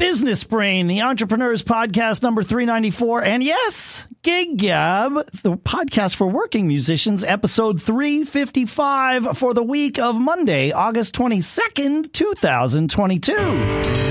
Business Brain, the Entrepreneurs Podcast number 394. And yes, Gig Gab, the podcast for working musicians, episode 355 for the week of Monday, August 22nd, 2022.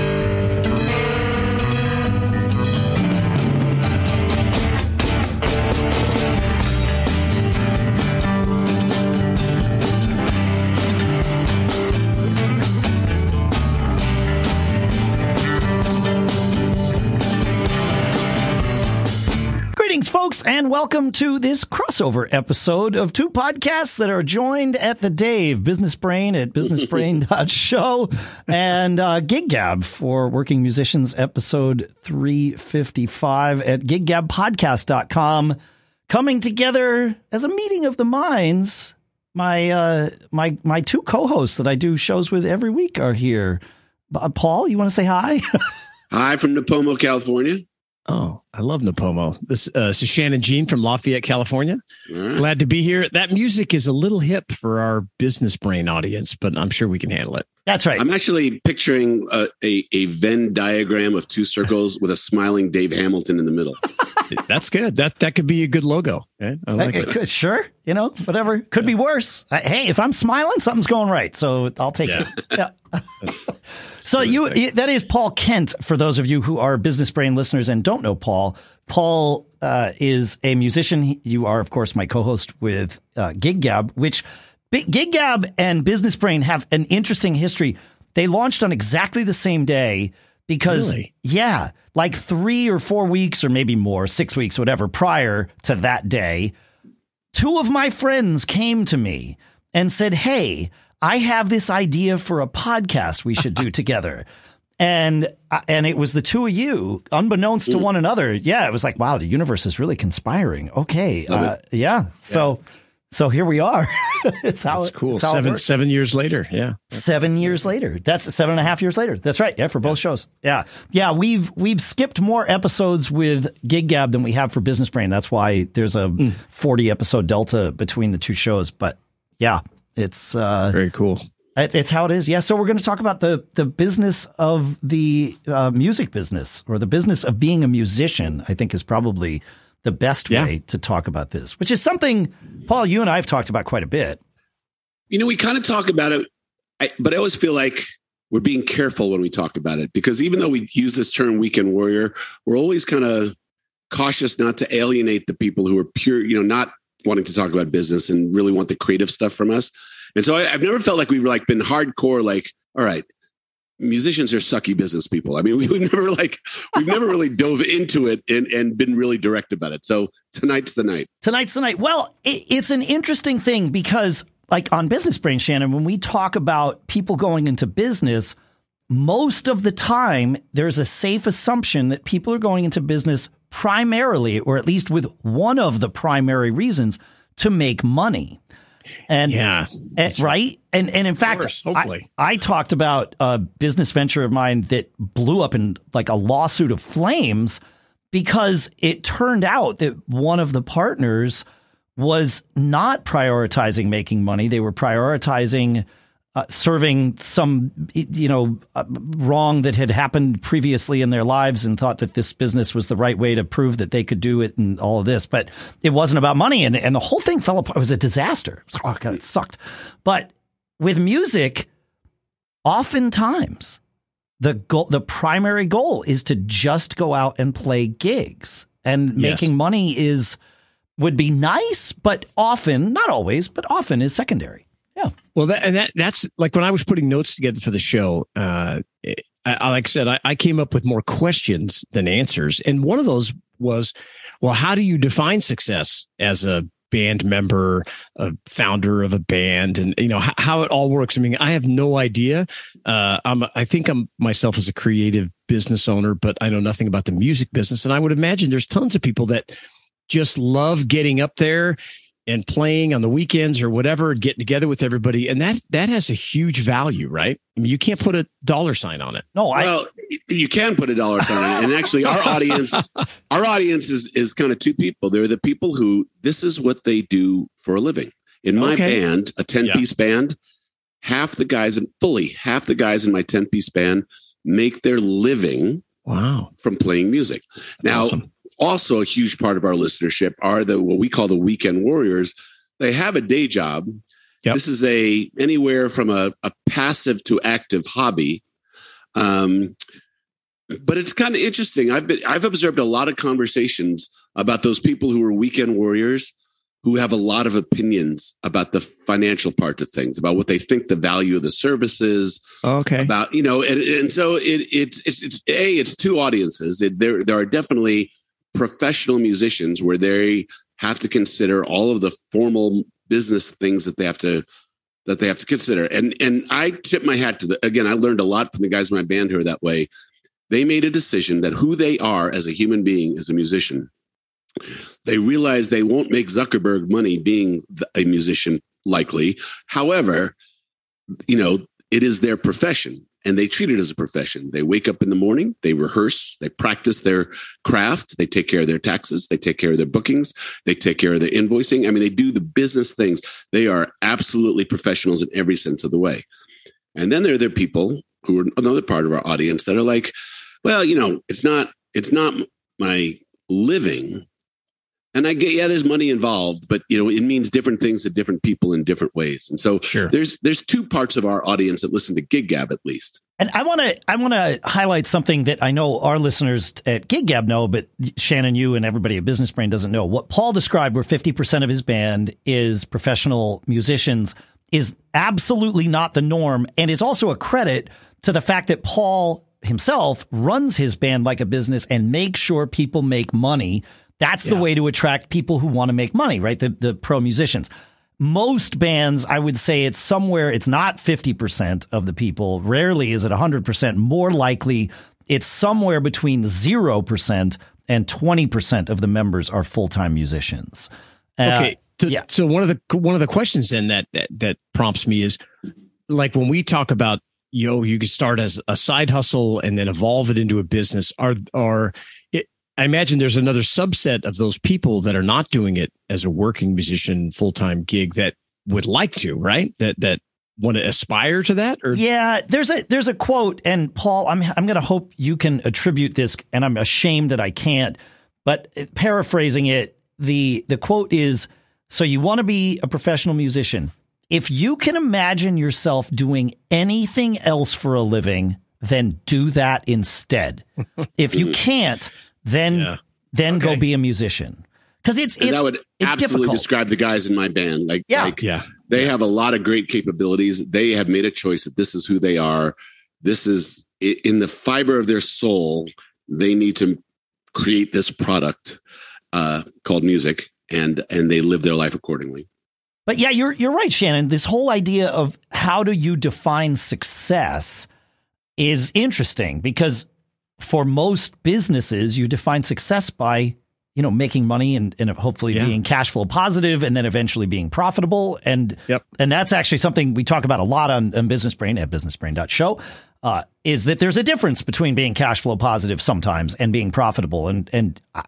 And welcome to this crossover episode of two podcasts that are joined at the Dave Business Brain at businessbrain.show and uh, Gig Gab for working musicians, episode 355 at giggabpodcast.com. Coming together as a meeting of the minds. My uh, my my two co-hosts that I do shows with every week are here. Uh, Paul, you want to say hi? hi from Nipomo, California. Oh, I love Nipomo. This, uh, this is Shannon Jean from Lafayette, California. Right. Glad to be here. That music is a little hip for our business brain audience, but I'm sure we can handle it. That's right. I'm actually picturing a, a, a Venn diagram of two circles with a smiling Dave Hamilton in the middle. That's good. That that could be a good logo. I like it. Could, sure, you know, whatever. Could yeah. be worse. Hey, if I'm smiling, something's going right. So I'll take yeah. it. Yeah. So you that is Paul Kent for those of you who are business brain listeners and don't know Paul. Paul uh, is a musician. You are of course my co-host with uh, Gig Gab, which Gig Gab and Business Brain have an interesting history. They launched on exactly the same day because really? yeah, like 3 or 4 weeks or maybe more, 6 weeks whatever prior to that day, two of my friends came to me and said, "Hey, I have this idea for a podcast we should do together. And uh, and it was the two of you, unbeknownst to mm. one another. Yeah, it was like, wow, the universe is really conspiring. Okay, uh, yeah. So yeah. so here we are. it's how That's cool. It's how seven seven years later. Yeah, seven years later. That's seven and a half years later. That's right. Yeah, for both yeah. shows. Yeah, yeah. We've we've skipped more episodes with Gig Gab than we have for Business Brain. That's why there's a mm. forty episode delta between the two shows. But yeah, it's uh, very cool. It, it's how it is. Yeah. So we're going to talk about the the business of the uh, music business or the business of being a musician. I think is probably the best yeah. way to talk about this, which is something Paul, you and I have talked about quite a bit. You know, we kind of talk about it, I, but I always feel like we're being careful when we talk about it because even though we use this term weekend warrior, we're always kind of cautious not to alienate the people who are pure, you know, not wanting to talk about business and really want the creative stuff from us. And so I, have never felt like we've like been hardcore, like, all right, musicians are sucky business people. I mean, we, have never like we've never really dove into it and, and been really direct about it. So tonight's the night. Tonight's the night. Well, it, it's an interesting thing because like on Business Brain, Shannon, when we talk about people going into business, most of the time there's a safe assumption that people are going into business primarily, or at least with one of the primary reasons, to make money. And yeah, and, right. And and in fact, course, hopefully. I, I, talked about a business venture of mine that blew up in like a lawsuit of flames because it turned out that one of the partners was not prioritizing making money. They were prioritizing uh, serving some you know uh, wrong that had happened previously in their lives and thought that this business was the right way to prove that they could do it and all of this. But it wasn't about money. And, and the whole thing fell apart. It was a disaster. It oh god it sucked. But with music oftentimes the goal the primary goal is to just go out and play gigs. And yes. making money is would be nice but often not always but often is secondary. Well, that, and that that's like when I was putting notes together for the show. Uh, I, like I said, I, I came up with more questions than answers, and one of those was, well, how do you define success as a band member, a founder of a band, and you know how, it all works. I mean, I have no idea. Uh, I'm, I think I'm myself as a creative business owner, but I know nothing about the music business. And I would imagine there's tons of people that just love getting up there and playing on the weekends or whatever, getting together with everybody, and that that has a huge value, right? I mean, you can't put a dollar sign on it. No, I, well, you can put a dollar sign on it, and actually, our audience, our audience is is kind of two people. They're the people who this is what they do for a living. In my okay. band, a ten piece yeah. band, half the guys, fully half the guys in my ten piece band make their living wow from playing music. Now, Awesome. Also a huge part of our listenership are the what we call the weekend warriors. They have a day job. Yep. This is a anywhere from a, a passive to active hobby. Um, but it's kind of interesting. I've been I've observed a lot of conversations about those people who are weekend warriors who have a lot of opinions about the financial part of things, about what they think the value of the services. okay about you know and, and so it, it's it's it's a it's two audiences it, there there are definitely professional musicians where they have to consider all of the formal business things that they have to that they have to consider. And and i tip my hat to the again i learned a lot from the guys in my band who are that way. They made a decision that who they are as a human being as a musician they realize they won't make zuckerberg money being a musician likely. However you know it is their profession and they treat it as a profession. They wake up in the morning, they rehearse, they practice their craft, they take care of their taxes, they take care of their bookings, they take care of their invoicing. I mean, they do the business things. They are absolutely professionals in every sense of the way. And then there are there people who are another part of our audience that are like, well, you know, it's not it's not my living. And I get, yeah, there's money involved, but you know, it means different things to different people in different ways. And so Sure. there's there's two parts of our audience that listen to Gig Gab at least. And I want to I want to highlight something that I know our listeners at Gig Gab know, but Shannon, you and everybody at Business Brain doesn't know. What Paul described, where fifty percent of his band is professional musicians, is absolutely not the norm, and is also a credit to the fact that Paul himself runs his band like a business and makes sure people make money. That's the way to attract people who want to make money, right? The the pro musicians most bands, I would say it's somewhere, it's not 50% of the people. Rarely is it 100%. More likely, it's somewhere between 0% and 20% of the members are full time musicians. Uh, Okay. So, yeah. so one of the one of the questions then that, that that prompts me is like when we talk about you know you can start as a side hustle and then evolve it into a business are are I imagine there's another subset of those people that are not doing it as a working musician full time gig that would like to right that that want to aspire to that or Yeah, there's a there's a quote, and Paul, I'm I'm going to hope you can attribute this, and I'm ashamed that I can't. But uh, paraphrasing it, the the quote is: "So you want to be a professional musician? If you can imagine yourself doing anything else for a living, then do that instead. if you can't, then Yeah. then go be a musician because it's it's that would it's absolutely difficult. describe the guys in my band. Like, Yeah. like yeah they have a lot of great capabilities. They have made a choice that this is who they are. This is in the fiber of their soul. They need to create this product uh, called music, and and they live their life accordingly. But yeah, you're you're right, Shannon. This whole idea of how do you define success is interesting because for most businesses, you define success by you know making money and, and hopefully Yeah. being cash flow positive and then eventually being profitable and Yep. and that's actually something we talk about a lot on, on business brain at businessbrain.show uh, is that there's a difference between being cash flow positive sometimes and being profitable and and I,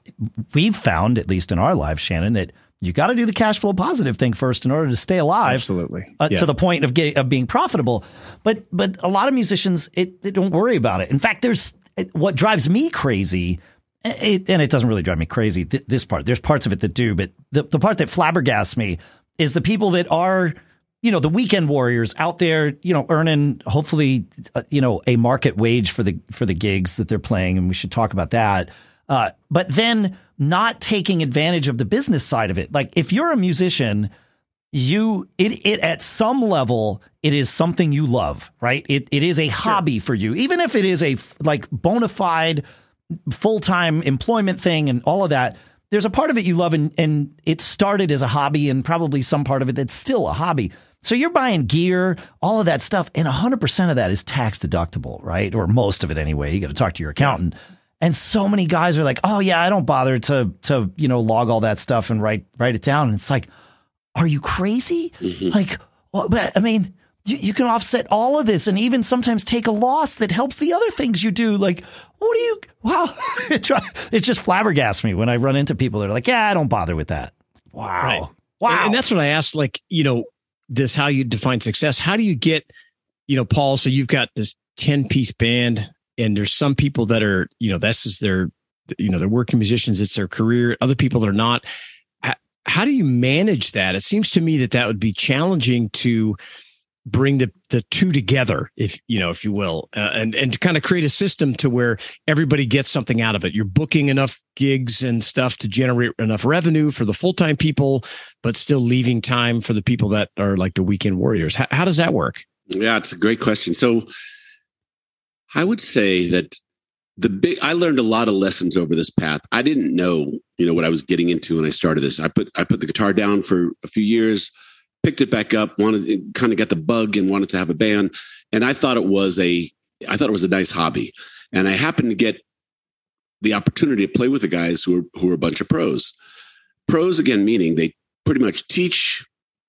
we've found at least in our lives shannon that you got to do the cash flow positive thing first in order to stay alive absolutely uh, Yeah. to the point of getting of being profitable. But but a lot of musicians it, they don't worry about it. In fact, there's it, what drives me crazy. It, and it doesn't really drive me crazy. Th- this part, there's parts of it that do, but the, the part that flabbergasts me is the people that are, you know, the weekend warriors out there, you know, earning hopefully, uh, you know, a market wage for the for the gigs that they're playing, and we should talk about that. Uh, but then not taking advantage of the business side of it. Like if you're a musician you it it at some level it is something you love right? It it is a hobby for you. Even if it is a f- like bona fide full-time employment thing and all of that there's a part of it you love and and it started as a hobby and probably some part of it that's still a hobby. So you're buying gear all of that stuff and 100% of that is tax deductible right? Or most of it anyway. You got to talk to your accountant. And so many guys are like oh yeah i don't bother to to you know log all that stuff and write write it down. And it's like are you crazy? Mm-hmm. Like, well, but I mean, you, you can offset all of this and even sometimes take a loss that helps the other things you do. Like, what do you, wow. it, it just flabbergasts me when I run into people that are like, yeah, I don't bother with that. Wow. Right. Wow. And, and that's what I asked, like, you know, this how you define success. How do you get, you know, Paul, so you've got this 10 piece band, and there's some people that are you know this is their you know they're working musicians it's their career other people that are not how do you manage that? It seems to me that that would be challenging to bring the the two together if you know if you will uh, and and to kind of create a system to where everybody gets something out of it. You're booking enough gigs and stuff to generate enough revenue for the full-time people but still leaving time for the people that are like the weekend warriors. How, how does that work? Yeah it's a great question. So i would say that the big i learned a lot of lessons over this path i didn't know you know what i was getting into when i started this i put i put the guitar down for a few years picked it back up, wanted kind of got the bug and wanted to have a band. And I thought it was a I thought it was a nice hobby. And I happened to get the opportunity to play with the guys who are who are a bunch of pros. Pros again meaning they pretty much teach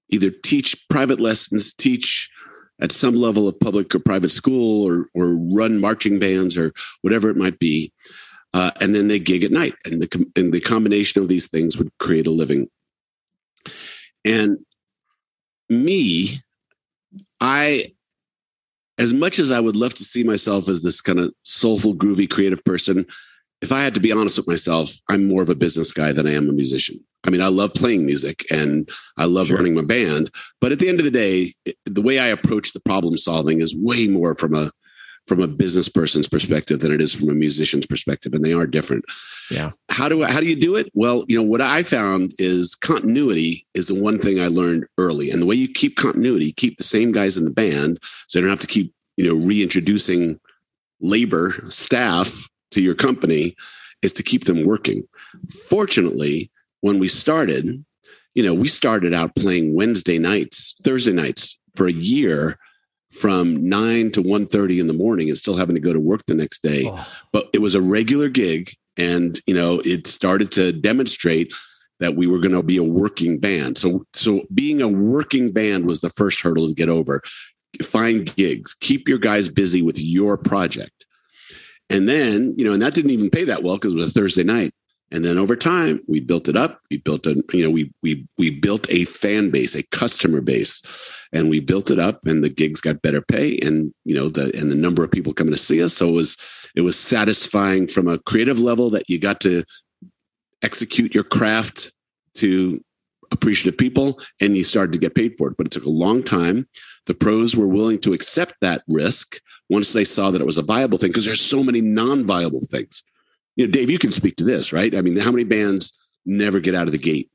either teach private lessons, teach at some level of public or private school or or run marching bands or whatever it might be. Uh, and then they gig at night and the and the combination of these things would create a living. And me, I, as much as I would love to see myself as this kind of soulful, groovy, creative person, if I had to be honest with myself, I'm more of a business guy than I am a musician. I mean, I love playing music and I love sure. running my band, but at the end of the day, the way I approach the problem solving is way more from a from a business person's perspective than it is from a musician's perspective and they are different yeah how do I, how do you do it well you know what i found is continuity is the one thing i learned early and the way you keep continuity keep the same guys in the band so you don't have to keep you know reintroducing labor staff to your company is to keep them working. Fortunately when we started you know we started out playing wednesday nights thursday nights for a year from 9 to 1.30 in the morning and still having to go to work the next day. Oh. but it was a regular gig and you know it started to demonstrate that we were going to be a working band. So so being a working band was the first hurdle to get over. Find gigs. Keep your guys busy with your project and then you know and that didn't even pay that well because it was a thursday night and then over time, we built it up. We built a, you know, we we we built a fan base, a customer base, and we built it up. And the gigs got better pay, and you know, the and the number of people coming to see us. So it was it was satisfying from a creative level that you got to execute your craft to appreciative people, and you started to get paid for it. But it took a long time. The pros were willing to accept that risk once they saw that it was a viable thing, because there's so many non-viable things you know, Dave, you can speak to this, right? I mean, how many bands never get out of the gate?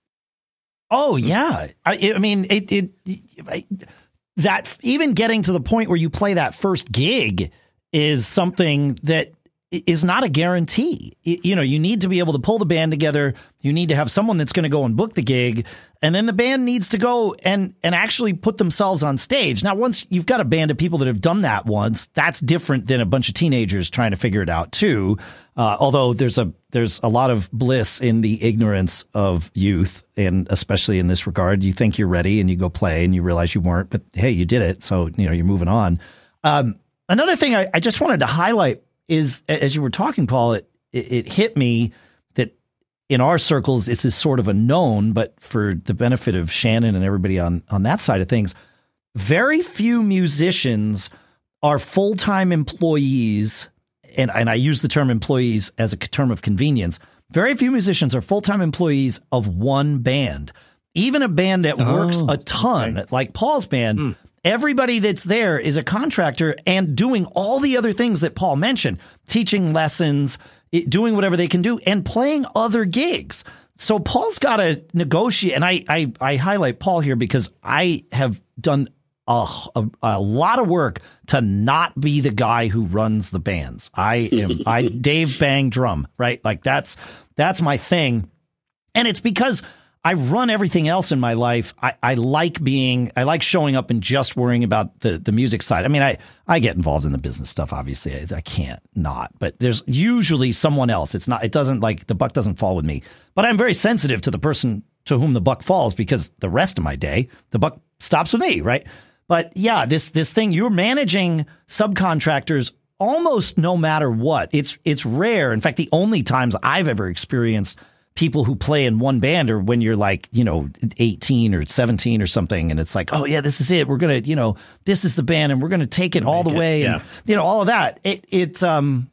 Oh hmm. yeah, I, I mean, it, it, it that even getting to the point where you play that first gig is something that is not a guarantee. You know, you need to be able to pull the band together. You need to have someone that's going to go and book the gig, and then the band needs to go and and actually put themselves on stage. Now, once you've got a band of people that have done that once, that's different than a bunch of teenagers trying to figure it out too. Uh, although there's a there's a lot of bliss in the ignorance of youth, and especially in this regard, you think you're ready and you go play and you realize you weren't, but hey, you did it, so you know you're moving on. Um, another thing I, I just wanted to highlight is as you were talking, Paul, it, it, it hit me that in our circles this is sort of a known, but for the benefit of Shannon and everybody on on that side of things, very few musicians are full time employees, and and I use the term employees as a term of convenience. Very few musicians are full time employees of one band. Even a band that oh, works a ton, okay. like Paul's band, mm. Everybody that's there is a contractor and doing all the other things that Paul mentioned, teaching lessons, doing whatever they can do, and playing other gigs. So Paul's got to negotiate, and I, I, I highlight Paul here because I have done a, a, a, lot of work to not be the guy who runs the bands. I am I Dave Bang drum, right? Like that's that's my thing. And it's because I run everything else in my life. I, I like being, I like showing up and just worrying about the, the music side. I mean, I, I get involved in the business stuff. Obviously, I, I can't not, but there's usually someone else. It's not, it doesn't like the buck doesn't fall with me, but I'm very sensitive to the person to whom the buck falls because the rest of my day, the buck stops with me, right? But yeah, this, this thing, you're managing subcontractors almost no matter what. It's, it's rare. In fact, the only times I've ever experienced people who play in one band or when you're like, you know, 18 or 17 or something. And it's like, oh, yeah, this is it. We're going to, you know, this is the band and we're going to take it all the it, way. yeah. And, you know, all of that. It, it's, um,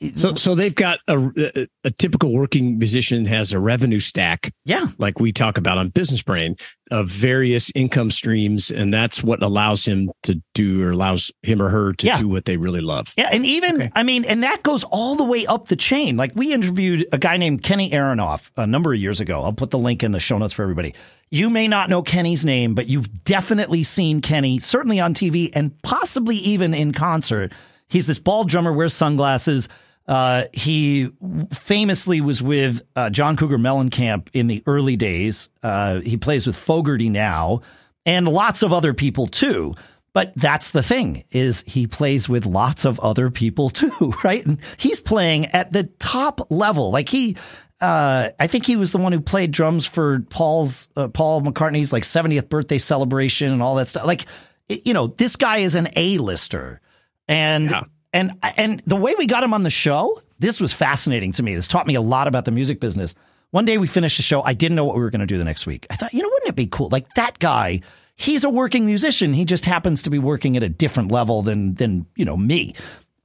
So, mm-hmm. so they've got a, a, a typical working musician has a revenue stack, yeah. like we talk about on Business Brain, of various income streams, and that's what allows him to do or allows him or her to Yeah. do what they really love. Yeah, and even Okay. I mean, and that goes all the way up the chain. Like we interviewed a guy named Kenny Aronoff a number of years ago. I'll put the link in the show notes for everybody. You may not know Kenny's name, but you've definitely seen Kenny, certainly on TV and possibly even in concert. He's this bald drummer, wears sunglasses. Uh, he famously was with uh, John Cougar Mellencamp in the early days. Uh, he plays with Fogerty now, and lots of other people too. But that's the thing is he plays with lots of other people too, right? And he's playing at the top level. Like he, uh, I think he was the one who played drums for Paul's uh, Paul McCartney's like 70th birthday celebration and all that stuff. Like, you know, this guy is an A-lister, and Yeah. And and the way we got him on the show, this was fascinating to me. This taught me a lot about the music business. One day we finished the show. I didn't know what we were going to do the next week. I thought, you know, wouldn't it be cool? Like that guy, he's a working musician. He just happens to be working at a different level than than you know me.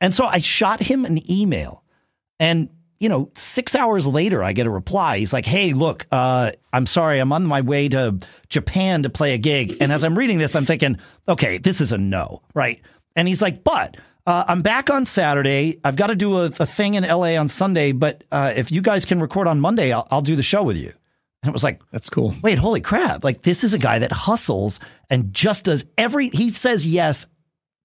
And so I shot him an email, and you know, six hours later, I get a reply. He's like, "Hey, look, uh, I'm sorry, I'm on my way to Japan to play a gig." And as I'm reading this, I'm thinking, "Okay, this is a no, right?" And he's like, "But uh, I'm back on Saturday. I've got to do a, a thing in LA on Sunday. But uh, if you guys can record on Monday, I'll, I'll do the show with you." And it was like, That's cool. wait, holy crap. Like this is a guy that hustles and just does every, he says yes,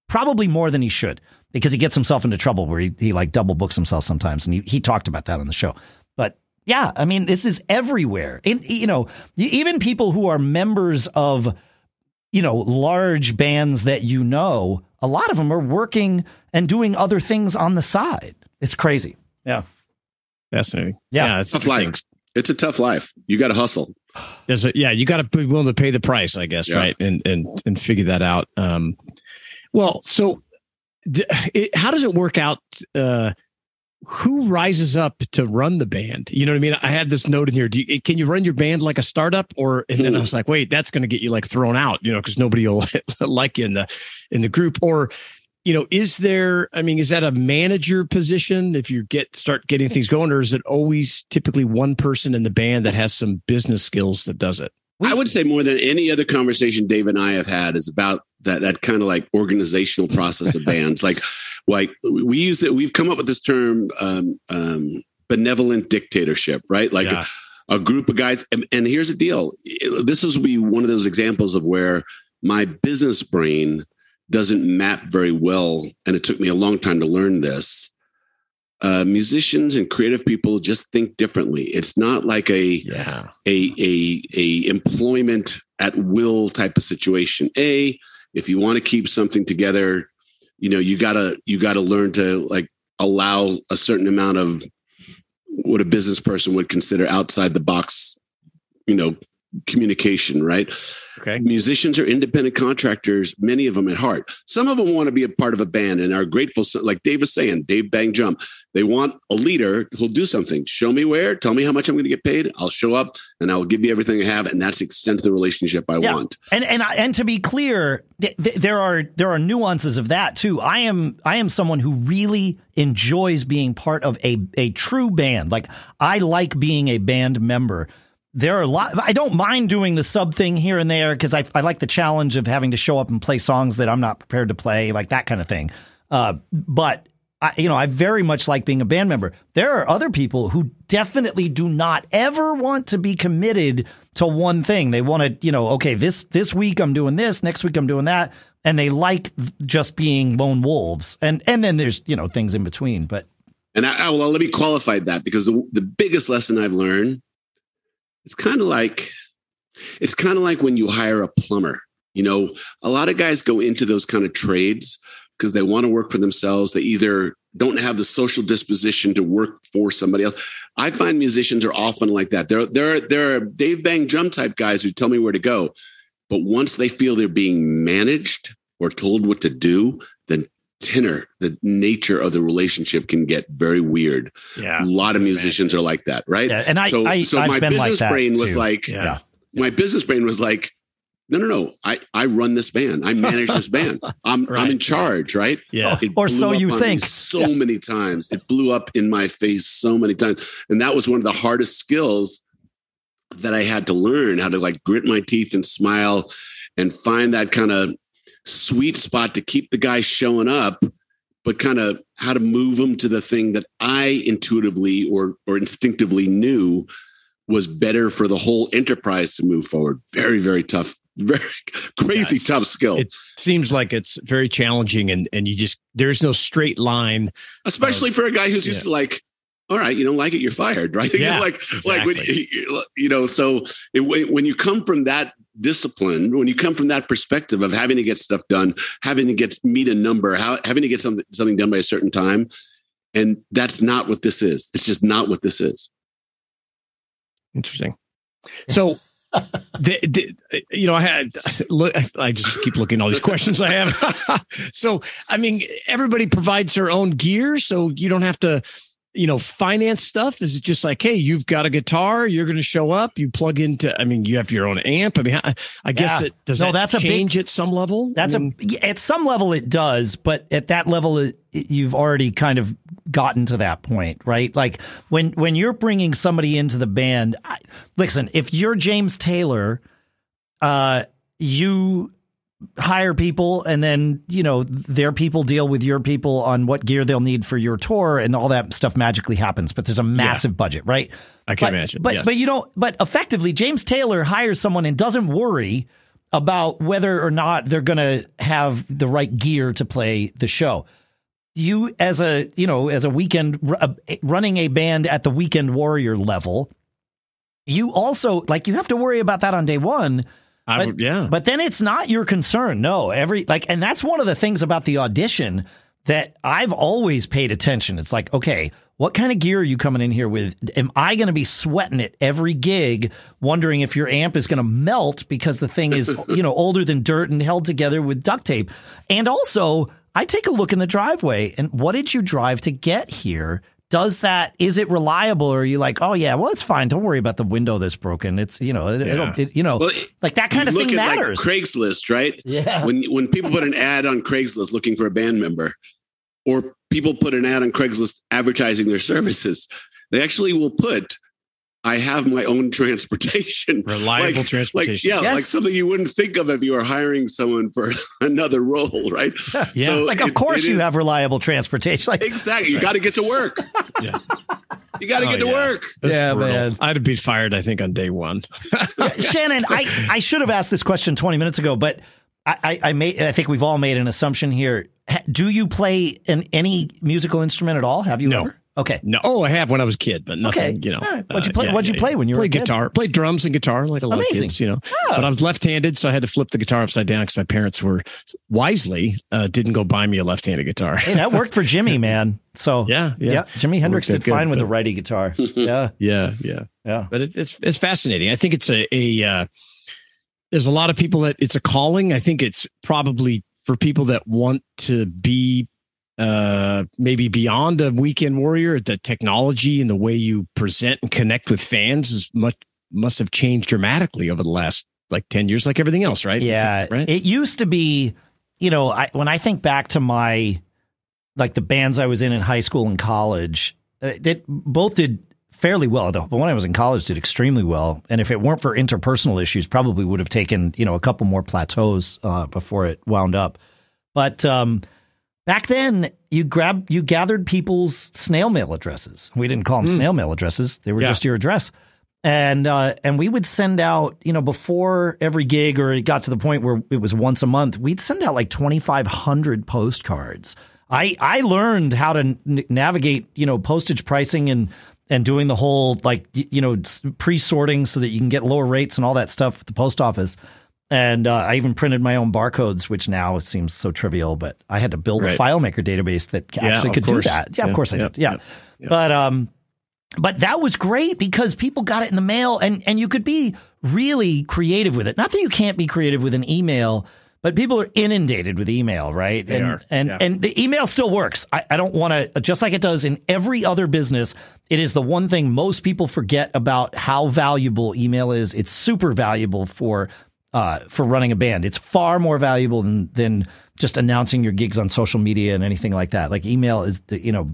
probably more than he should because he gets himself into trouble where he, he like double books himself sometimes. And he, he talked about that on the show. But yeah, I mean, this is everywhere. And, you know, even people who are members of, you know, large bands that you know, a lot of them are working and doing other things on the side. It's crazy. Yeah. Fascinating. Yeah. it's Tough life. It's a tough life. You got to hustle. There's a, yeah, you got to be willing to pay the price, I guess, Yeah. right? And and and figure that out. Um, well, so d- it, how does it work out? Uh, who rises up to run the band? You know what I mean? I had this note in here. Do you, can you run your band like a startup, or and then I was like, wait, that's going to get you like thrown out, you know, because nobody will like you in the in the group, or you know, is there? I mean, is that a manager position if you get start getting things going, or is it always typically one person in the band that has some business skills that does it? I would say more than any other conversation Dave and I have had is about that that kind of like organizational process of bands. Like, like we use that. We've come up with this term, um, um, benevolent dictatorship, right? Like Yeah. a group of guys. And, and here's the deal: this is be one of those examples of where my business brain doesn't map very well, and it took me a long time to learn this. Uh, musicians and creative people just think differently. It's not like a Yeah. a a a employment at will type of situation. A, if you want to keep something together, you know, you gotta you gotta learn to like allow a certain amount of what a business person would consider outside the box, you know, communication, right? Okay. Musicians are independent contractors, many of them at heart. Some of them want to be a part of a band and are grateful. Like Dave was saying, Dave Bang Jump. They want a leader who'll do something. Show me where, tell me how much I'm going to get paid. I'll show up and I will give you everything I have. And that's the extent of the relationship I Yeah. want. And and I- and to be clear, th- th- there are there are nuances of that too. I am I am someone who really enjoys being part of a a true band. Like I like being a band member. There are a lot. I don't mind doing the sub thing here and there because I I like the challenge of having to show up and play songs that I'm not prepared to play, like that kind of thing. Uh, but I, you know, I very much like being a band member. There are other people who definitely do not ever want to be committed to one thing. They want to, you know, okay, this this week I'm doing this, next week I'm doing that, and they like just being lone wolves. And and then there's you know things in between. But And I, I well, let me qualify that because the, the biggest lesson I've learned, it's kind of like, it's kind of like when you hire a plumber. You know, a lot of guys go into those kind of trades because they want to work for themselves. They either don't have the social disposition to work for somebody else. I find musicians are often like that. Are, there are Dave Bang Jump type guys who tell me where to go, but once they feel they're being managed or told what to do, then tenor, the nature of the relationship can get very weird. Yeah. A lot of musicians are like that, right? Yeah, and I, so, I so I've my been like business that brain was too. like, Yeah. my business brain was like, no, no, no. I, I run this band. I manage this band. I'm Right. I'm in charge, right? Yeah. It Or blew so up you on think. So many times. It blew up in my face so many times. And that was one of the hardest skills that I had to learn how to like grit my teeth and smile and find that kind of sweet spot to keep the guy showing up, but kind of how to move him to the thing that I intuitively or or instinctively knew was better for the whole enterprise to move forward. Very, very tough, very crazy Yes. tough skill. It seems like it's very challenging and, and you just, there's no straight line. especially for a guy who's used yeah. to like all right you don't like it you're fired right Yeah, like like when you, you know so it, when you come from that discipline when you come from that perspective of having to get stuff done having to get meet a number how, having to get something something done by a certain time and that's not what this is it's just not what this is Interesting. So, the, the, you know, I had. I just keep looking at all these questions I have. so, I mean, everybody provides their own gear, so you don't have to, you know, finance stuff. Is it just like, hey, you've got a guitar, you're going to show up, you plug into. I mean, you have your own amp. I mean, I, I guess Yeah. it does. No, that that's a big- at some level. That's I mean, a at some level it does, but at that level it, you've already kind of gotten to that point, right? Like when when you're bringing somebody into the band, I, listen, if you're James Taylor, uh, you hire people and then you know their people deal with your people on what gear they'll need for your tour and all that stuff magically happens but there's a massive budget right I can but, imagine. But yes. but you don't. But effectively, James Taylor hires someone and doesn't worry about whether or not they're going to have the right gear to play the show. You as a you know as a weekend uh, running a band at the weekend warrior level, you also like you have to worry about that on day one. I but- would, yeah. But then it's not your concern. No, every like, and that's one of the things about the audition that I've always paid attention. It's like, okay, what kind of gear are you coming in here with? Am I going to be sweating it every gig, wondering if your amp is going to melt because the thing is, you know, older than dirt and held together with duct tape? And also, I take a look in the driveway and what did you drive to get here? Does that is it reliable? Or are you like oh yeah well it's fine. Don't worry about the window that's broken. It's you know it, Yeah. it'll it, you know Well, it- like that kind of thing at matters. Like Craigslist, right? yeah. When when people put an ad on Craigslist looking for a band member, or people put an ad on Craigslist advertising their services, they actually will put, "I have my own transportation." Reliable like, transportation. Like, yeah, Yes. like something you wouldn't think of if you were hiring someone for another role, right? Yeah. So like of it- course it you is- have reliable transportation like Exactly. You got to get to work. Yeah. You got to Oh, get to yeah. work. That's Yeah, brutal. man. I'd have been fired, I think, on day one. Yeah, Shannon, I, I should have asked this question 20 minutes ago, but I, I, I made I think we've all made an assumption here. Do you play an, any musical instrument at all? Have you No. ever? Okay. No, oh, I have when I was a kid, but nothing. Okay. You know, right. What'd you play- what'd you play when you were a Played kid? guitar, played drums and guitar like a lot Amazing. of kids. You know, Oh. but I was left-handed, so I had to flip the guitar upside down because my parents were wisely uh, didn't go buy me a left-handed guitar. Hey, that worked for Jimi, man. So Yeah, yeah. Jimi Hendrix did fine good, with but- righty guitar. Yeah, Yeah, yeah. yeah. But it, it's it's fascinating. I think it's a a uh, there's a lot of people that it's a calling. I think it's probably for people that want to be uh maybe beyond a weekend warrior the technology and the way you present and connect with fans is much must have changed dramatically over the last like 10 years like everything else right Yeah. right It used to be, you know, I, when I think back to my, like the bands I was in in high school and college, uh, that both did fairly well. The one I was in college did extremely well. And if it weren't for interpersonal issues, probably would have taken, you know, a couple more plateaus uh, before it wound up. But um, back then, you grabbed, you gathered people's snail mail addresses. We didn't call them snail mail addresses; they were Yeah. just your address. And uh, and we would send out, you know, before every gig, or it got to the point where it was once a month, we'd send out like twenty five hundred postcards. I I learned how to n- navigate, you know, postage pricing and and doing the whole like you know pre sorting so that you can get lower rates and all that stuff with the post office. And uh, I even printed my own barcodes, which now seems so trivial, but I had to build a FileMaker database that actually could course. do that. Yeah, Yeah, of course I did. Yeah. But um but that was great because people got it in the mail and and you could be really creative with it. Not that you can't be creative with an email, but people are inundated with email, right? They and are, and yeah. and the email still works. I, I don't want to just like it does in every other business. It is the one thing most people forget about how valuable email is. It's super valuable for uh, for running a band. It's far more valuable than than just announcing your gigs on social media and anything like that. Like email is, you know,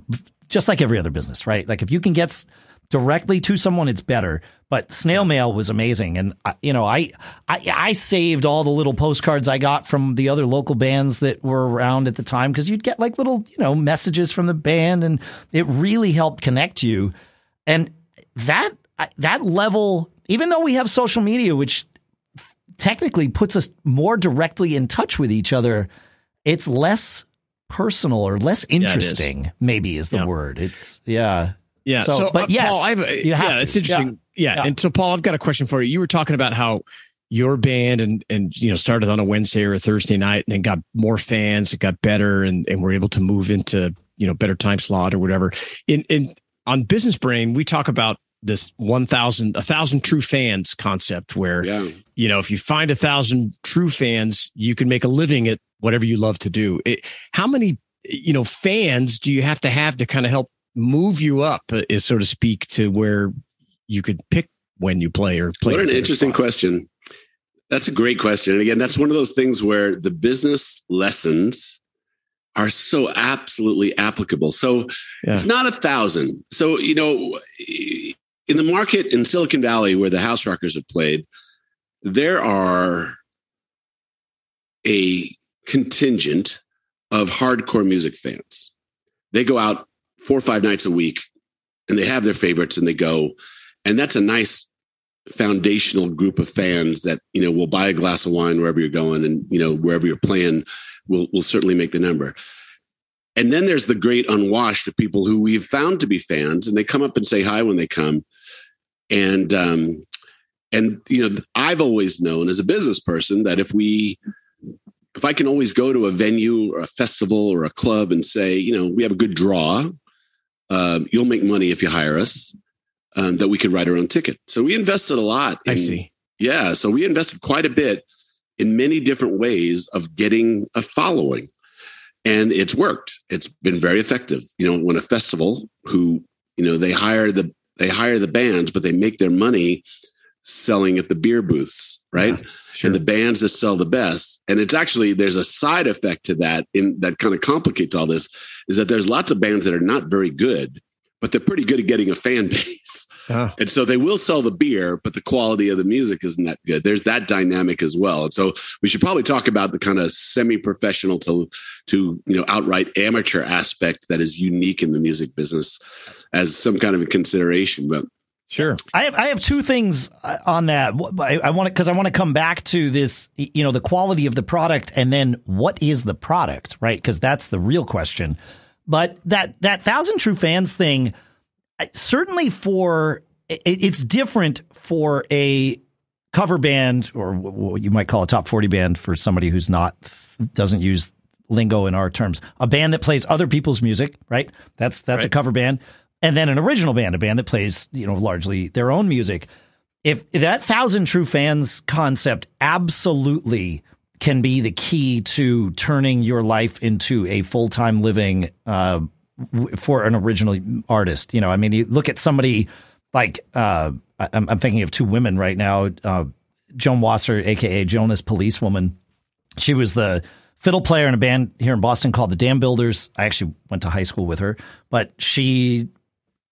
just like every other business, right? Like if you can get directly to someone, it's better. But snail mail was amazing, and I, you know, I, I I saved all the little postcards I got from the other local bands that were around at the time because you'd get like little, you know, messages from the band, and it really helped connect you. And that that level, even though we have social media, which technically puts us more directly in touch with each other, it's less personal or less it is. interesting. maybe is the Yeah. word. It's yeah. Yeah. So, but uh, yes, Paul, I've, yeah, to. it's interesting. Yeah. Yeah. And so, Paul, I've got a question for you. You were talking about how your band and and you know started on a Wednesday or a Thursday night, and then got more fans, it got better, and and were able to move into you know better time slot or whatever. In in on Business Brain, we talk about this 1000 a thousand true fans concept where Yeah. you know if you find a thousand true fans you can make a living at whatever you love to do it, how many you know fans do you have to have to kind of help move you up uh, is so to speak to where you could pick when you play or play What an interesting spot? question. That's a great question. And again, that's one of those things where the business lessons are so absolutely applicable. So Yeah. it's not a thousand. So, you know, in the market in Silicon Valley where the House Rockers have played, there are a contingent of hardcore music fans. They go out four or five nights a week and they have their favorites and they go. And that's a nice foundational group of fans that you know will buy a glass of wine wherever you're going and you know wherever you're playing will will certainly make the number and then there's the great unwashed of people who we've found to be fans and they come up and say hi when they come and um and you know i've always known as a business person that if we if i can always go to a venue or a festival or a club and say you know we have a good draw um, you'll make money if you hire us um, that we could write our own ticket. So we invested a lot. i see Yeah. So we invested quite a bit in many different ways of getting a following. And it's worked. It's been very effective. You know, when a festival who, you know, they hire the they hire the bands, but they make their money selling at the beer booths, right? sure and the bands that sell the best. And it's actually there's a side effect to that in that kind of complicates all this is that there's lots of bands that are not very good, but they're pretty good at getting a fan base. Ah, And so they will sell the beer, but the quality of the music isn't that good. There's that dynamic as well. And so we should probably talk about the kind of semi-professional to to you know outright amateur aspect that is unique in the music business as some kind of a consideration. But sure I have I have two things uh, on that. I, I want to because I want to come back to this. You know, the quality of the product, and then what is the product, right? Because that's the real question. But that that thousand true fans thing, certainly for it, it's different for a cover band or what you might call a top 40 band for somebody who's not doesn't use lingo in our terms a band that plays other people's music right that's that's a cover band and then an original band a band that plays you know largely their own music if that thousand true fans concept absolutely can be the key to turning your life into a full-time living uh, for an original artist you know i mean you look at somebody like uh, I'm, I'm thinking of two women right now uh, joan wasser aka Joan As Police Woman she was the fiddle player in a band here in Boston called the Dambuilders. I actually went to high school with her, but she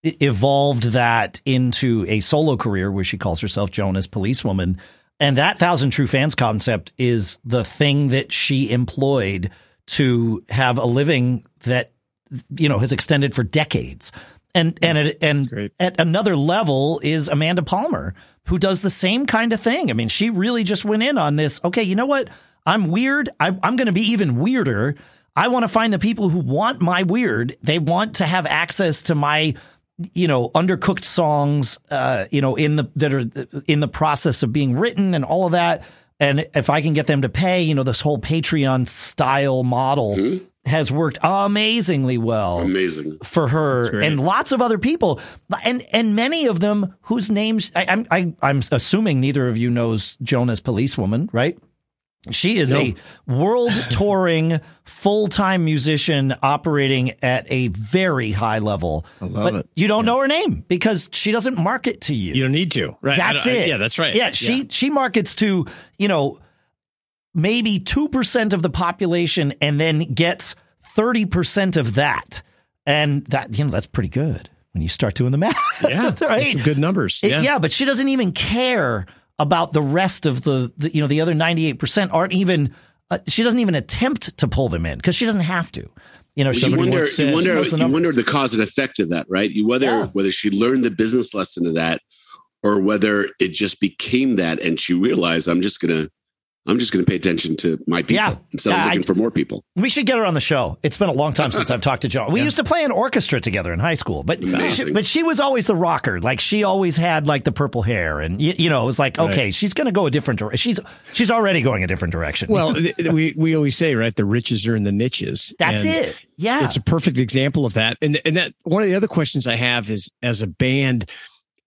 evolved that into a solo career where she calls herself Joan As Police Woman. And that Thousand True Fans concept is the thing that she employed to have a living that, you know, has extended for decades. And, and, it, and great. at another level is Amanda Palmer, who does the same kind of thing. I mean, she really just went in on this. Okay, you know what? I'm weird. I, I'm going to be even weirder. I want to find the people who want my weird. They want to have access to my, you know, undercooked songs, uh, you know, in the that are in the process of being written and all of that. And if I can get them to pay, you know, this whole Patreon style model has worked amazingly well amazing. for her and lots of other people, and and many of them whose names I, I'm I, I'm assuming neither of you knows Joan As Police Woman, right? She is No. a world touring full time musician operating at a very high level. I love but it. You don't know her name because she doesn't market to you. You don't need to, right? I- That's I- it. yeah, that's right. Yeah, she she markets to you know maybe two percent of the population, and then gets thirty percent of that, and that you know that's pretty good when you start doing the math. yeah, that's right. good numbers. It- yeah. yeah, but she doesn't even care about the rest of the, the you know the other ninety eight percent aren't even. Uh, she doesn't even attempt to pull them in because she doesn't have to. You know, she you wonder, you wonder, the you wonder the cause and effect of that, right? You whether Yeah. whether she learned the business lesson of that, or whether it just became that, and she realized I'm just gonna, I'm just gonna pay attention to my people Yeah. instead Yeah, of I- looking for more people. We should get her on the show. It's been a long time since I've talked to Joan. We used to play in orchestra together in high school, but she, but she was always the rocker. Like she always had like the purple hair, and you, you know, it was like Right. okay, she's going to go a different direction. She's she's already going a different direction. Well, th- we we always say right, the riches are in the niches. that's And it. Yeah, It's a perfect example of that. And and that one of the other questions I have is as a band.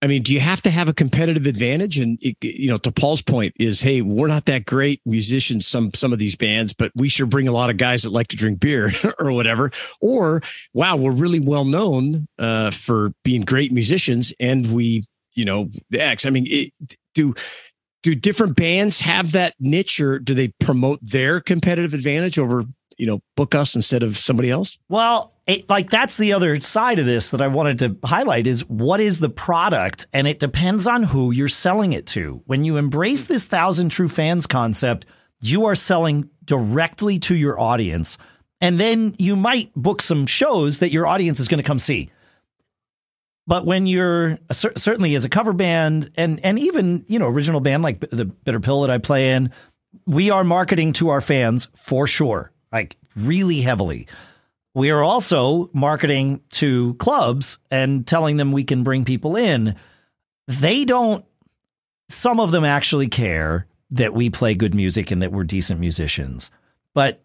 I mean, do you have to have a competitive advantage? And it, you know, to Paul's point is, hey, we're not that great musicians. Some some of these bands, but we sure bring a lot of guys that like to drink beer or whatever. Or wow, we're really well known uh, for being great musicians, and we, you know, the X. I mean, it, do do different bands have that niche, or do they promote their competitive advantage over you know book us instead of somebody else? Well, it, like that's the other side of this that I wanted to highlight is what is the product, and it depends on who you're selling it to. When you embrace this thousand true fans concept, you are selling directly to your audience, and then you might book some shows that your audience is going to come see. But when you're uh, certainly as a cover band and and even you know original band like the Bitter Pill that I play in, we are marketing to our fans for sure, like really heavily. We are also marketing to clubs and telling them we can bring people in. They don't, some of them actually care that we play good music and that we're decent musicians. But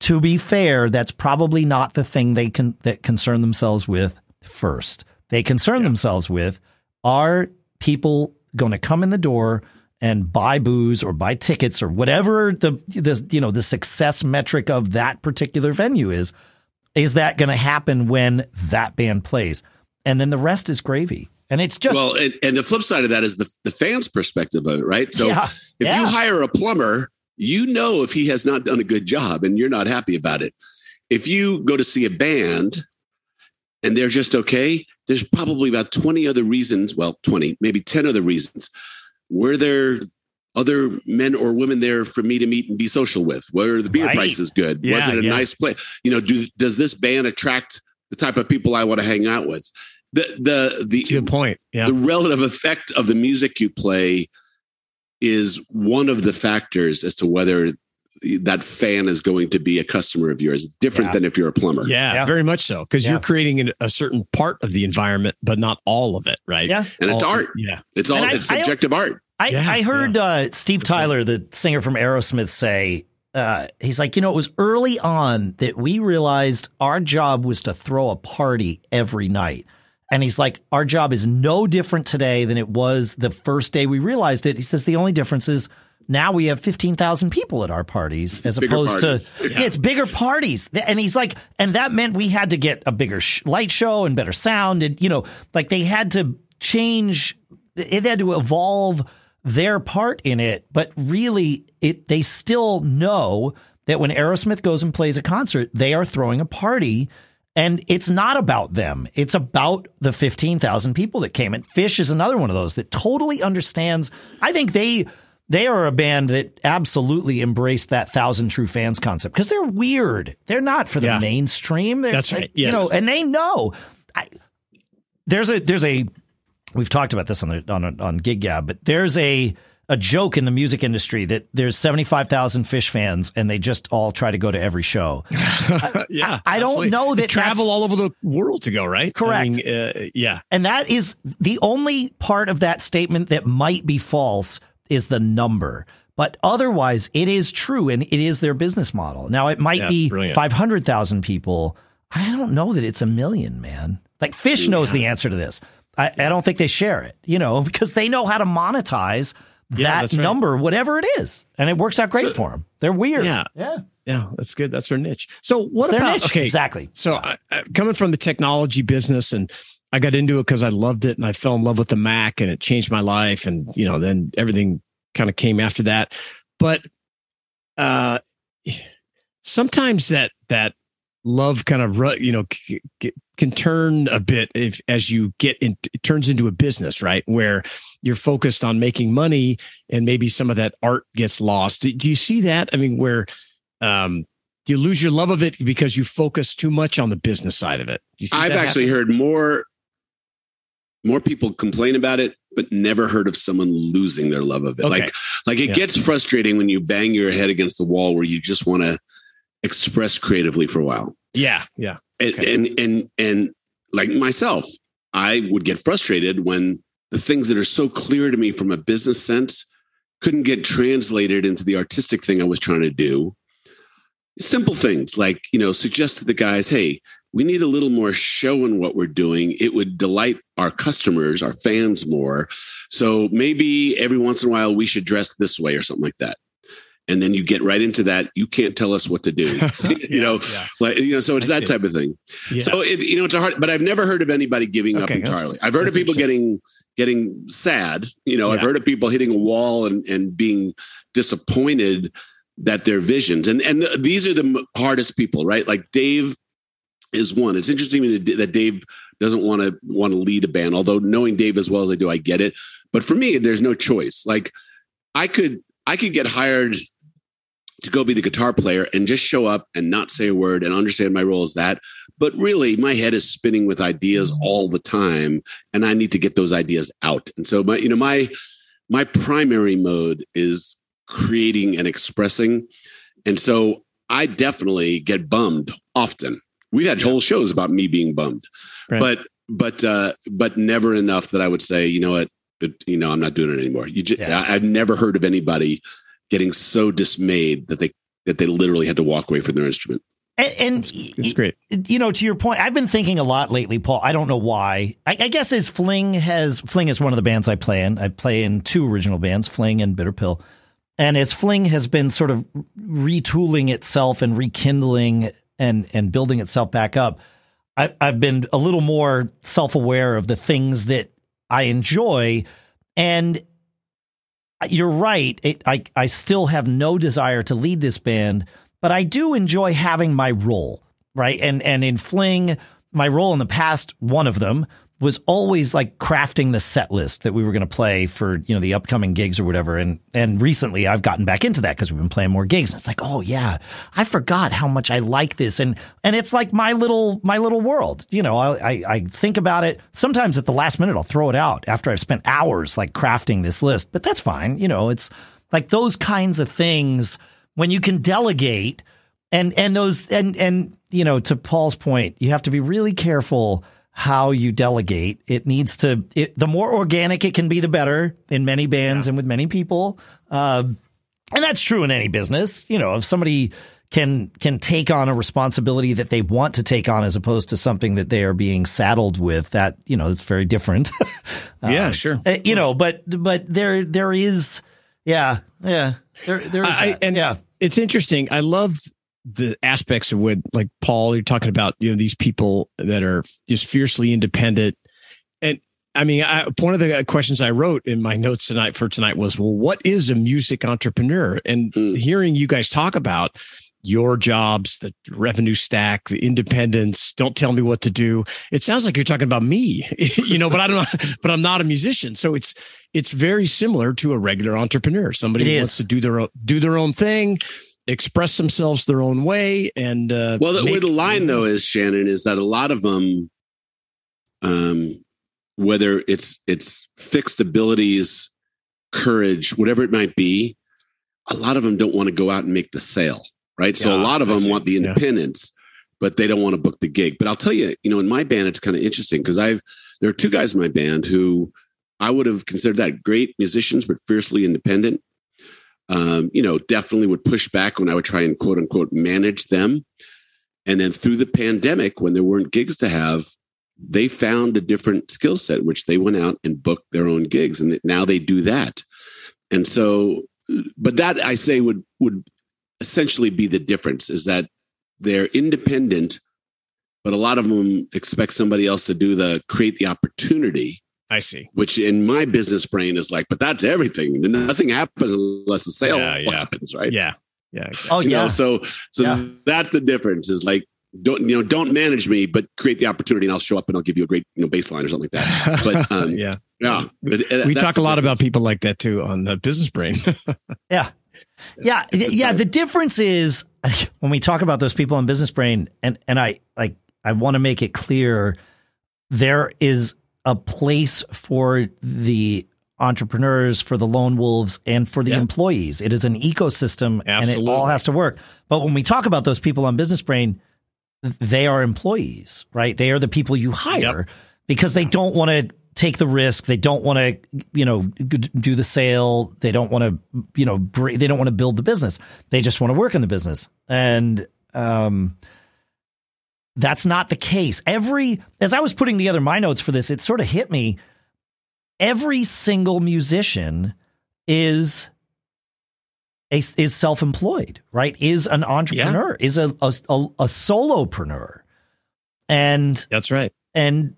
to be fair, that's probably not the thing they can that concern themselves with first. They concern themselves with are people going to come in the door and buy booze or buy tickets or whatever the the you know the success metric of that particular venue is is that going to happen when that band plays and then the rest is gravy and it's just well, and, and the flip side of that is the the fans' perspective of it, right? So yeah, if yeah. you hire a plumber, you know if he has not done a good job and you're not happy about it. If you go to see a band and they're just okay, there's probably about 20 other reasons, well, 20, maybe 10 other reasons. Were there other men or women there for me to meet and be social with? Were the beer Right. prices good? Was it a yeah. nice place? You know, do, does this band attract the type of people I want to hang out with? The the the To your point, yeah. the relative effect of the music you play is one of the factors as to whether that fan is going to be a customer of yours different Yeah. than if you're a plumber Yeah, Yeah. very much so. Because Yeah. you're creating an, a certain part of the environment, but not all of it, right? yeah and it's art Yeah. it's all I- it's I- subjective art I, Yeah, I heard uh, Steve Tyler, the singer from Aerosmith, say, uh, he's like, you know, it was early on that we realized our job was to throw a party every night. And he's like, our job is no different today than it was the first day we realized it. He says, the only difference is now we have 15,000 people at our parties as Bigger opposed parties. to, yeah, it's bigger parties. And he's like, and that meant we had to get a bigger sh- light show and better sound. And, you know, like they had to change, it had to evolve their part in it, but really it they still know that when Aerosmith goes and plays a concert, they are throwing a party and it's not about them. It's about the 15,000 people that came. And Phish is another one of those that totally understands. I think they they are a band that absolutely embraced that thousand true fans concept because they're weird. They're not for the Yeah. mainstream. They're, That's right. like, You know, and they know. I, there's a there's a we've talked about this on the on on Gig Gab, but there's a a joke in the music industry that there's 75,000 Phish fans and they just all try to go to every show. yeah. I don't absolutely. know They that travel all over the world to go, right? I Correct. mean, uh, yeah. And that is the only part of that statement that might be false is the number. But otherwise, it is true and it is their business model. Now, it might Yeah, be 500,000 people. I don't know that it's a million, man. Like Phish knows the answer to this. I, I don't think they share it, you know, because they know how to monetize Yeah, that right. number, whatever it is. And it works out great So- for them. They're weird. Yeah. Yeah. Yeah. That's good. That's their niche. So what Their about, niche. okay. Exactly. So I, I, coming from the technology business and I got into it because I loved it and I fell in love with the Mac and it changed my life. And, you know, then everything kind of came after that. But uh, sometimes that, that love kind of, you know, can turn a bit if as you get in, it turns into a business, right? Where you're focused on making money and maybe some of that art gets lost. Do, you see that? I mean, where, um, do you lose your love of it because you focus too much on the business side of it? You see I've actually happen? heard more more people complain about it, but never heard of someone losing their love of it. Okay. Like like it Yeah. gets frustrating when you bang your head against the wall where you just want to express creatively for a while. Yeah, yeah, And, Okay. and and and like myself, I would get frustrated when the things that are so clear to me from a business sense couldn't get translated into the artistic thing I was trying to do. Simple things like, you know, suggest to the guys, hey, we need a little more show in what we're doing. It would delight our customers, our fans more. So maybe every once in a while we should dress this way or something like that. And then you get right into that. You can't tell us what to do. you know, yeah, like you know, so it's I that see. type of thing. yeah. So it, you know, it's a hard, but I've never heard of anybody giving up Okay, that's- entirely. I've heard of people getting getting sad. You know, I've heard of people hitting a wall and and being disappointed that their visions and and these are the hardest people, right? Like Dave is one. It's interesting that Dave doesn't want to want to lead a band. Although knowing Dave as well as I do, I get it. But for me, there's no choice. Like I could I could get hired to go be the guitar player and just show up and not say a word and understand my role as that. But really, my head is spinning with ideas mm-hmm. all the time, and I need to get those ideas out. And so, my you know my my primary mode is creating and expressing, and so I definitely get bummed often. We've had whole shows about me being bummed, Right. but but uh, but never enough that I would say, you know what, but, you know, I'm not doing it anymore. You just, Yeah. I, I've never heard of anybody getting so dismayed that they that they literally had to walk away from their instrument. And, and it's great. you know, to your point, I've been thinking a lot lately, Paul. I don't know why. I, I guess as Fling has Fling is one of the bands I play in. I play in two original bands, Fling and Bitter Pill. And as Fling has been sort of retooling itself and rekindling and and building itself back up, I, I've been a little more self aware of the things that I enjoy. And you're right. It, I I still have no desire to lead this band, but I do enjoy having my role, right? And and in Fling, my role in the past, one of them was always like crafting the set list that we were going to play for you know the upcoming gigs or whatever. And and recently, I've gotten back into that because we've been playing more gigs. And it's like, oh yeah, I forgot how much I like this, and and it's like my little my little world. You know, I I, I think about it sometimes at the last minute. I'll throw it out after I've spent hours like crafting this list, but that's fine. You know, it's like those kinds of things when you can delegate and and those and and you know to Paul's point, you have to be really careful how you delegate. It needs to it, the more organic it can be, the better in many bands and with many people. Um, and that's true in any business. You know, if somebody can can take on a responsibility that they want to take on as opposed to something that they are being saddled with, that you know, it's very different. yeah, Um, sure. uh, you know, but but there there is, yeah, yeah, there there is I- and- yeah, it's interesting. I love the aspects of what, like Paul, you're talking about, you know, these people that are just fiercely independent. And I mean, I, one of the questions I wrote in my notes tonight for tonight was, well, what is a music entrepreneur? And Mm. hearing you guys talk about your jobs, the revenue stack, the independence, don't tell me what to do. It sounds like you're talking about me, you know, but I don't know, but I'm not a musician. So it's, it's very similar to a regular entrepreneur. Somebody wants to do their own, do their own thing, express themselves their own way. And, uh, Well, the, where the line though is Shannon is that a lot of them, um, whether it's it's fixed abilities, courage, whatever it might be, a lot of them don't want to go out and make the sale, right? so a lot of I them see. want the Yeah. independence, but they don't want to book the gig. But I'll tell you, you know, in my band, it's kind of interesting because I've there are two guys in my band who I would have considered that great musicians, but fiercely independent. Um, you know, definitely would push back when I would try and quote unquote manage them. And then through the pandemic, when there weren't gigs to have, they found a different skill set, which they went out and booked their own gigs, and now they do that. And so, but that I say would would essentially be the difference is that they're independent, but a lot of them expect somebody else to do the create the opportunity. I see. Which in my business brain is like, but that's everything. Nothing happens unless the sale Yeah, yeah. happens, right? Yeah. Yeah. exactly. Oh You yeah. know, so so Yeah. that's the difference. Is like don't you know don't manage me, but create the opportunity, and I'll show up and I'll give you a great you know baseline or something like that. But um, yeah. yeah, but, uh, We talk a the lot about people like that too on the business brain. Yeah. Yeah. th- Yeah. The difference is when we talk about those people in business brain, and, and I like, I want to make it clear there is a place for the entrepreneurs, for the lone wolves, and for the Yeah. employees. It is an ecosystem and it all has to work. But when we talk about those people on business brain, they are employees, right? They are the people you hire because they don't want to take the risk. They don't want to, you know, do the sale. They don't want to, you know, they don't want to build the business. They just want to work in the business. And, um, that's not the case. Every, as I was putting together my notes for this, it sort of hit me. Every single musician is a, is self-employed, right? Is an entrepreneur, is a, a, a, a solopreneur. And That's right. and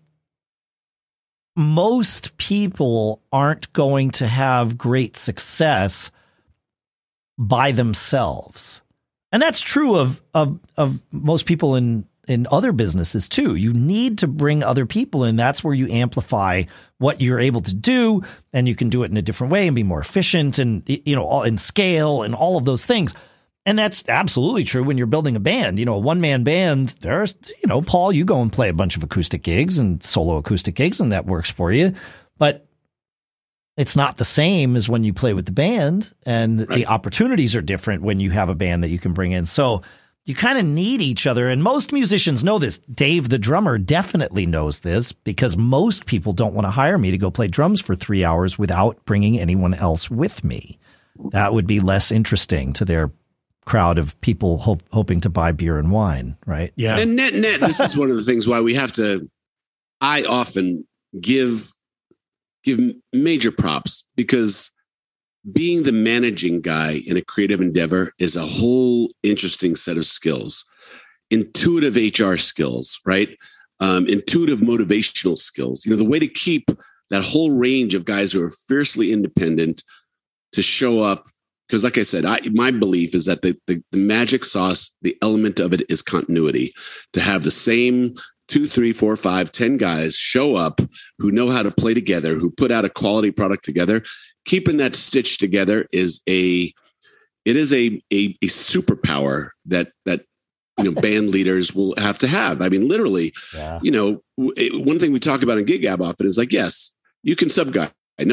most people aren't going to have great success by themselves. And that's true of of of most people in in other businesses too. You need to bring other people in. That's where you amplify what you're able to do and you can do it in a different way and be more efficient and you know all in scale and all of those things. And that's absolutely true when you're building a band. You know, a one man band, there's, you know, Paul, you go and play a bunch of acoustic gigs and solo acoustic gigs, and that works for you. But it's not the same as when you play with the band, and the opportunities are different when you have a band that you can bring in. So you kind of need each other. And most musicians know this. Dave, the drummer, definitely knows this because most people don't want to hire me to go play drums for three hours without bringing anyone else with me. That would be less interesting to their crowd of people hope, hoping to buy beer and wine, right? Yeah. And net net, this is one of the things why we have to. I often give give major props because being the managing guy in a creative endeavor is a whole interesting set of skills. Intuitive HR skills, right? Um, intuitive motivational skills. You know, the way to keep that whole range of guys who are fiercely independent to show up because like i said I, my belief is that the, the, the magic sauce the element of it is continuity to have the same two three four five ten guys show up who know how to play together who put out a quality product together keeping that stitch together is a it is a a, a superpower that that you know band leaders will have to have i mean literally Yeah. you know, it- one thing we talk about in Gig Gab often is like, yes, you can sub guy.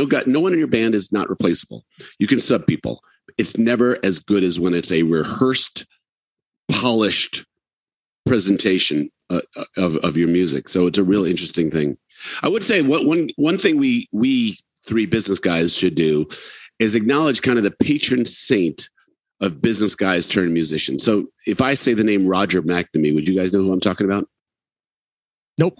Got no one in your band is not replaceable. You can sub people. It's never as good as when it's a rehearsed, polished presentation uh, of of your music. So it's a real interesting thing. I would say what one one thing we we three business guys should do is acknowledge kind of the patron saint of business guys turned musicians. So if I say the name Roger McNamee, would you guys know who I'm talking about? Nope.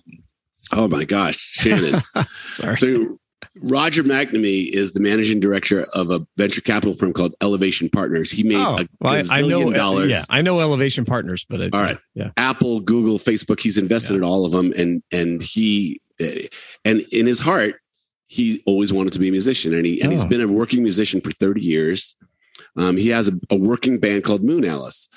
Oh my gosh, Shannon. Sorry. so Roger McNamee is the managing director of a venture capital firm called Elevation Partners. He made Oh, a well, I, know. Uh, dollars. Yeah, I know Elevation Partners, but it, All right. yeah, Apple, Google, Facebook. He's invested in all of them, and and he and in his heart, he always wanted to be a musician, and he and he's Oh. been a working musician for thirty years. Um, he has a, a working band called Moon Alice.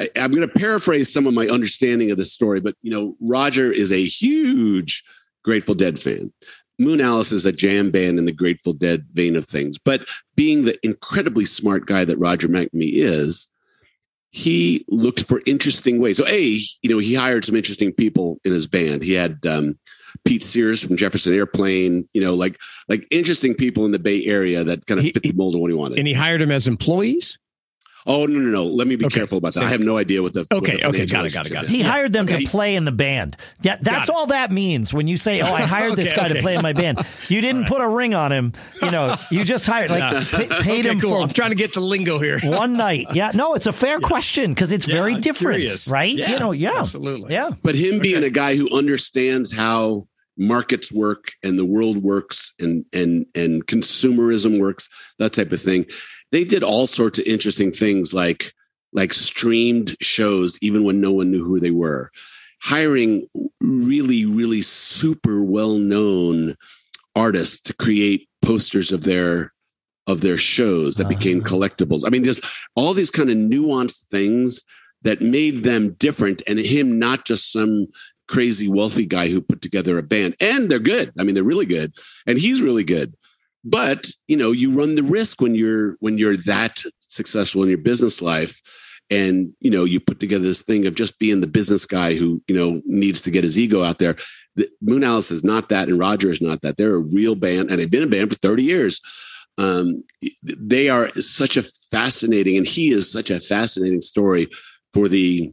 I, I'm going to paraphrase some of my understanding of the story, but you know, Roger is a huge Grateful Dead fan. Moon Alice is a jam band in the Grateful Dead vein of things, but being the incredibly smart guy that Roger McNamee is, he looked for interesting ways. So, a you know, he hired some interesting people in his band. He had um, Pete Sears from Jefferson Airplane. You know, like like interesting people in the Bay Area that kind of He- fit the mold of what he wanted. and he hired them as employees. Oh no, no, no! Let me be Okay. careful about that. So- I have no idea what the what Okay, the okay, got it, got it, got it. He Yeah. hired them Okay. to play in the band. Yeah, that's Got it. all that means when you say, "Oh, I hired this Okay, guy to play in my band." You didn't put a ring on him. You know, you just hired like Yeah. pa- paid Okay, him cool. for I'm trying to get the lingo here. one night. Yeah, no, it's a fair question because it's Yeah, very I'm different, curious. right? Yeah, you know, yeah, absolutely. yeah. but him being a guy who understands how markets work and the world works and and and consumerism works that type of thing they did all sorts of interesting things like like streamed shows, even when no one knew who they were. Hiring really, really super well known artists to create posters of their of their shows that became Uh-huh. collectibles. I mean, just all these kind of nuanced things that made them different, and him not just some crazy wealthy guy who put together a band. And they're good. I mean, they're really good, and he's really good. But you know, you run the risk when you're when you're that successful in your business life and you know you put together this thing of just being the business guy who you know needs to get his ego out there. The, moon alice is not that and roger is not that. They're a real band and they've been a band for 30 years. Um, they are such a fascinating and he is such a fascinating story for the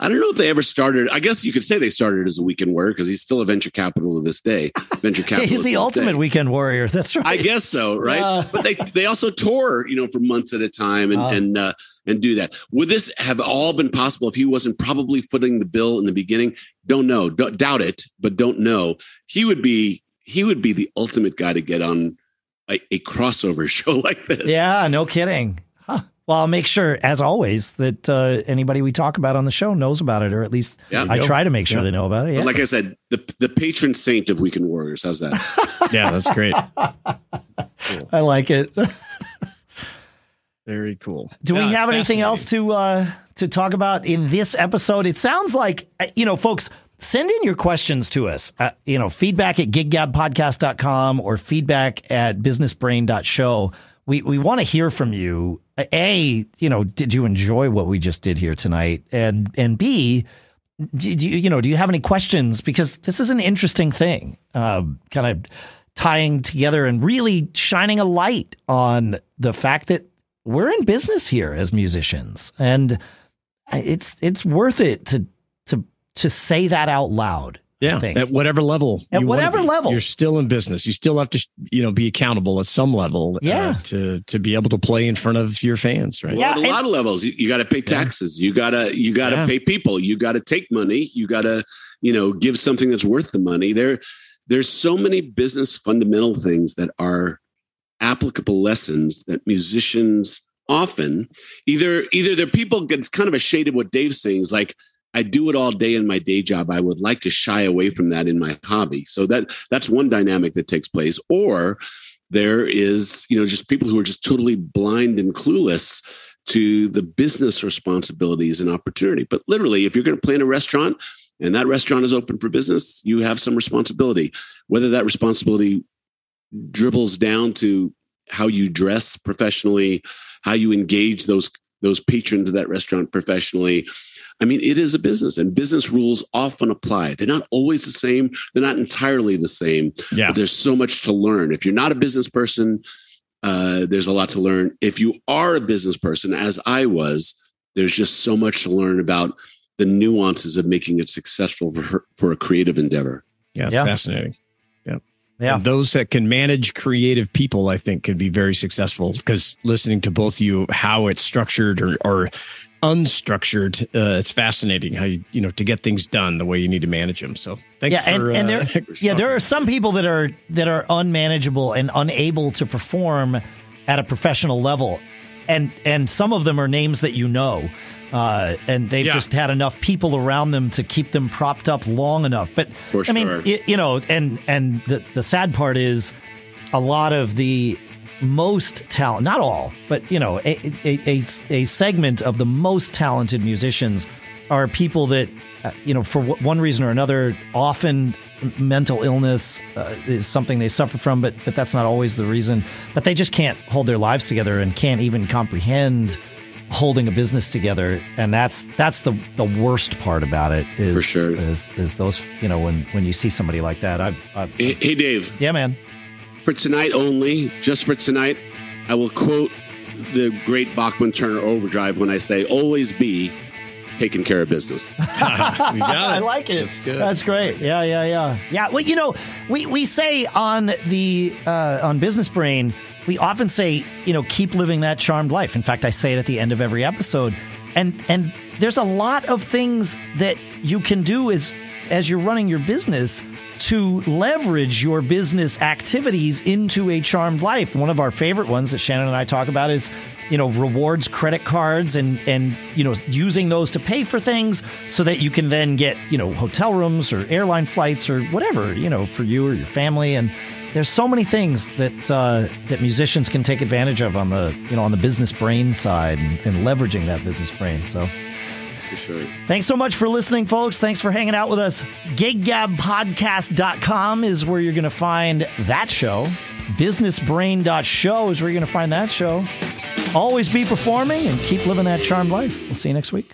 I don't know if they ever started. I guess you could say they started as a weekend warrior because he's still a venture capital to this day. Venture capital. He's the ultimate weekend warrior. That's right. I guess so, right? Yeah. But they they also tour, you know, for months at a time and Oh. and uh, and do that. Would this have all been possible if he wasn't probably footing the bill in the beginning? Don't know, don't, doubt it, but don't know. He would be he would be the ultimate guy to get on a, a crossover show like this. Yeah, no kidding. Huh. Well, I'll make sure, as always, that uh, anybody we talk about on the show knows about it, or at least Yeah. I try to make sure Yeah. they know about it. But Yeah. like I said, the the patron saint of Weekend Warriors. How's that? Yeah, that's great. I like it. Very cool. Do we have anything else to uh, to talk about in this episode? It sounds like uh, you know, folks. Send in your questions to us. Uh, you know, feedback at giggabpodcast.com or feedback at businessbrain.show. We we want to hear from you. Uh, A, you know, did you enjoy what we just did here tonight? And and B, do, do you you know do you have any questions? Because this is an interesting thing, uh, kind of tying together and really shining a light on the fact that we're in business here as musicians, and it's it's worth it to to to say that out loud. I Yeah, at whatever level, At you whatever be. level. you're still in business. You still have to, you know, be accountable at some level. uh, Yeah. to to be able to play in front of your fans, right? Yeah, Well, at a and- lot of levels. You, you got to pay taxes. You gotta you gotta Yeah. pay people. You got to take money. You got to you know give something that's worth the money. There there's so many business fundamental things that are applicable lessons that musicians often either either they're people it's kind of a shade of what Dave's saying is like I do it all day in my day job. I would like to shy away from that in my hobby. So that that's one dynamic that takes place. Or there is, you know, just people who are just totally blind and clueless to the business responsibilities and opportunity. But literally, if you're going to plan a restaurant and that restaurant is open for business, you have some responsibility. Whether that responsibility dribbles down to how you dress professionally, how you engage those those patrons of that restaurant professionally. I mean, it is a business, and business rules often apply. They're not always the same. They're not entirely the same. Yeah. But there's so much to learn. If you're not a business person, uh, there's a lot to learn. If you are a business person, as I was, there's just so much to learn about the nuances of making it successful for for a creative endeavor. Yeah, it's Yeah. fascinating. Yeah. And those that can manage creative people, I think, can be very successful because listening to both you, how it's structured or, or unstructured, uh, it's fascinating how you, you know, to get things done the way you need to manage them. So thanks yeah, and, for, and uh, there, yeah, there are some people that are that are unmanageable and unable to perform at a professional level, and and some of them are names that you know, uh, and they've Yeah. just had enough people around them to keep them propped up long enough. But For I mean, sure. y- you know, and and the the sad part is a lot of the most talent, not all, but you know, a, a, a, a segment of the most talented musicians are people that, uh, you know, for w- one reason or another, often mental illness uh, is something they suffer from, but but that's not always the reason. But they just can't hold their lives together and can't even comprehend holding a business together, and that's that's the the worst part about it. Is, For sure. is is those you know when when you see somebody like that, I've, I've Hey, hey Dave, yeah, man. For tonight only, just for tonight, I will quote the great Bachman Turner Overdrive when I say, "Always be taking care of business." got it. I like it. That's good. That's great. Yeah, yeah, yeah. Yeah. Well, you know, we, we say on the uh, on Business Brain, we often say, you know, keep living that charmed life. In fact, I say it at the end of every episode. And and there's a lot of things that you can do as as you're running your business to leverage your business activities into a charmed life. One of our favorite ones that Shannon and I talk about is, you know, rewards credit cards and and you know, using those to pay for things so that you can then get, you know, hotel rooms or airline flights or whatever, you know, for you or your family and there's so many things that uh, that musicians can take advantage of on the you know on the business brain side and, and leveraging that business brain. So Sure. Thanks so much for listening, folks. Thanks for hanging out with us. GigGabPodcast.com is where you're going to find that show. BusinessBrain.show is where you're going to find that show. Always be performing and keep living that charmed life. We'll see you next week.